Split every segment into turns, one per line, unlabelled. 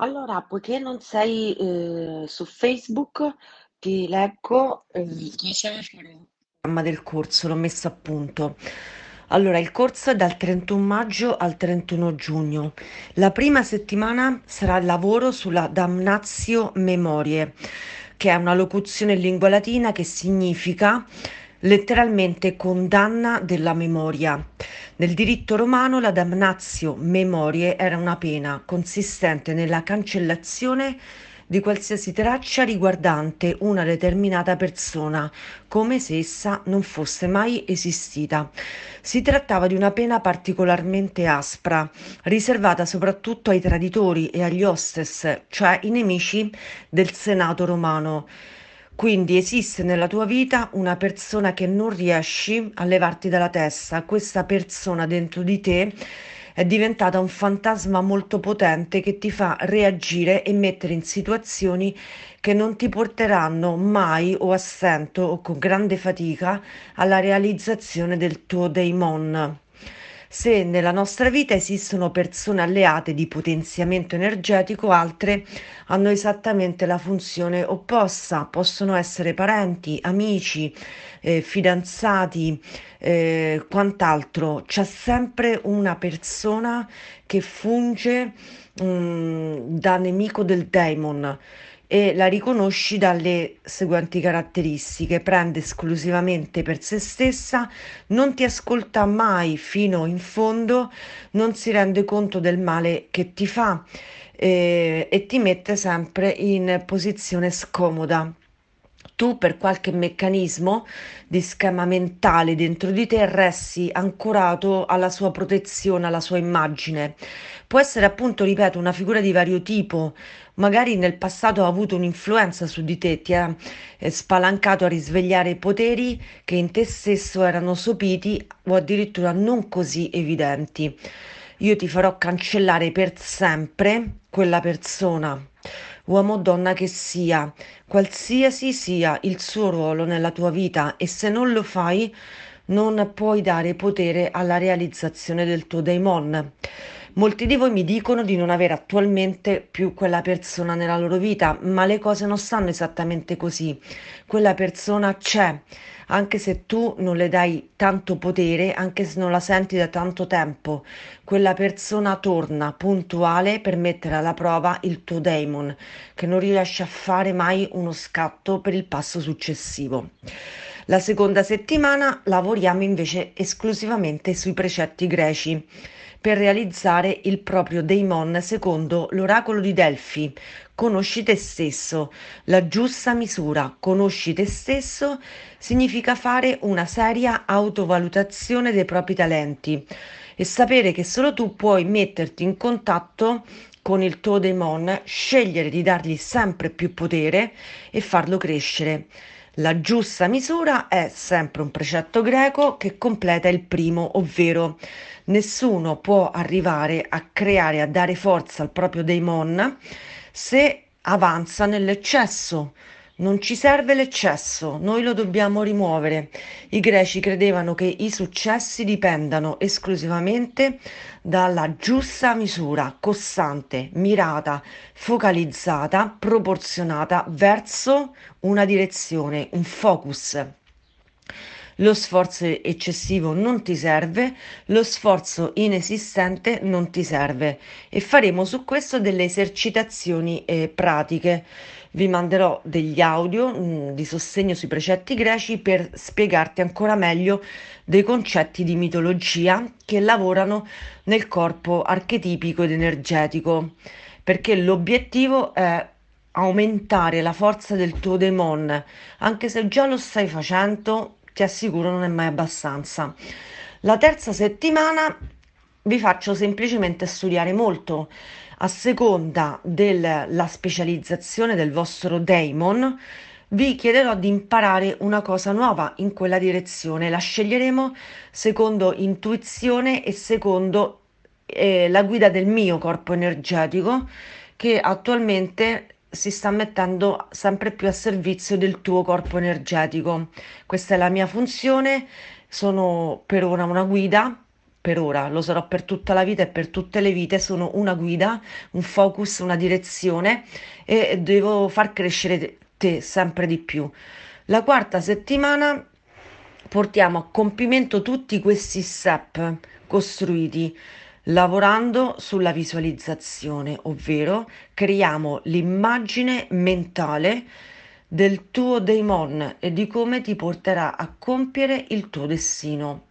Allora, poiché non sei eh, su Facebook, ti leggo eh, fare il programma del corso, l'ho messo a punto. Allora, il corso è dal 31 maggio al 31 giugno. La prima settimana sarà il lavoro sulla damnatio memoriae, che è una locuzione in lingua latina che significa letteralmente condanna della memoria. Nel diritto romano la damnatio memoriae era una pena consistente nella cancellazione di qualsiasi traccia riguardante una determinata persona, come se essa non fosse mai esistita. Si trattava di una pena particolarmente aspra, riservata soprattutto ai traditori e agli hostes, cioè i nemici del Senato romano. Quindi esiste nella tua vita una persona che non riesci a levarti dalla testa, questa persona dentro di te è diventata un fantasma molto potente che ti fa reagire e mettere in situazioni che non ti porteranno mai o a stento o con grande fatica alla realizzazione del tuo daemon se nella nostra vita esistono persone alleate di potenziamento energetico, altre hanno esattamente la funzione opposta, possono essere parenti, amici, eh, fidanzati, eh, quant'altro. C'è sempre una persona che funge mh, mm, da nemico del demon e la riconosci dalle seguenti caratteristiche. Prende esclusivamente per se stessa, non ti ascolta mai fino in fondo, non si rende conto del male che ti fa eh, e ti mette sempre in posizione scomoda tu per qualche meccanismo di schema mentale dentro di te resti ancorato alla sua protezione, alla sua immagine. Può essere appunto, ripeto, una figura di vario tipo, magari nel passato ha avuto un'influenza su di te, ti ha eh, spalancato a risvegliare poteri che in te stesso erano sopiti o addirittura non così evidenti. Io ti farò cancellare per sempre quella persona uomo o donna che sia, qualsiasi sia il suo ruolo nella tua vita e se non lo fai non puoi dare potere alla realizzazione del tuo daemon. Molti di voi mi dicono di non avere attualmente più quella persona nella loro vita, ma le cose non stanno esattamente così. Quella persona c'è anche se tu non le dai tanto potere, anche se non la senti da tanto tempo, quella persona torna puntuale per mettere alla prova il tuo daemon, che non riesce a fare mai uno scatto per il passo successivo. La seconda settimana lavoriamo invece esclusivamente sui precetti greci per realizzare il proprio daemon secondo l'oracolo di Delfi. Conosci te stesso, la giusta misura, conosci te stesso significa fare una seria autovalutazione dei propri talenti e sapere che solo tu puoi metterti in contatto con il tuo daemon, scegliere di dargli sempre più potere e farlo crescere. La giusta misura è sempre un precetto greco che completa il primo, ovvero nessuno può arrivare a creare, a dare forza al proprio daemon se avanza nell'eccesso. Non ci serve l'eccesso, noi lo dobbiamo rimuovere. I greci credevano che i successi dipendano esclusivamente dalla giusta misura, costante, mirata, focalizzata, proporzionata verso una direzione, un focus. Lo sforzo eccessivo non ti serve, lo sforzo inesistente non ti serve. E faremo su questo delle esercitazioni eh, pratiche. Vi manderò degli audio mh, mm, di sostegno sui precetti greci per spiegarti ancora meglio dei concetti di mitologia che lavorano nel corpo archetipico ed energetico, perché l'obiettivo è aumentare la forza del tuo demon, anche se già lo stai facendo ti assicuro non è mai abbastanza. La terza settimana vi faccio semplicemente studiare molto a seconda della specializzazione del vostro daemon vi chiederò di imparare una cosa nuova in quella direzione la sceglieremo secondo intuizione e secondo eh, la guida del mio corpo energetico che attualmente si sta mettendo sempre più a servizio del tuo corpo energetico. Questa è la mia funzione, sono per ora una guida per ora, lo sarò per tutta la vita e per tutte le vite, sono una guida, un focus, una direzione e devo far crescere te sempre di più. La quarta settimana portiamo a compimento tutti questi step costruiti lavorando sulla visualizzazione, ovvero creiamo l'immagine mentale del tuo daemon e di come ti porterà a compiere il tuo destino.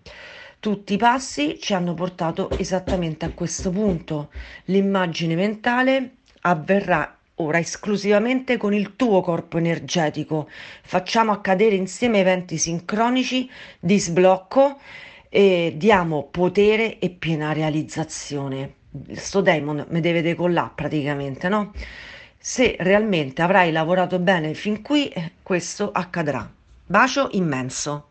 Tutti i passi ci hanno portato esattamente a questo punto. L'immagine mentale avverrà ora esclusivamente con il tuo corpo energetico. Facciamo accadere insieme eventi sincronici di sblocco e diamo potere e piena realizzazione. Sto demon mi deve decollare praticamente, no? Se realmente avrai lavorato bene fin qui, questo accadrà. Bacio immenso.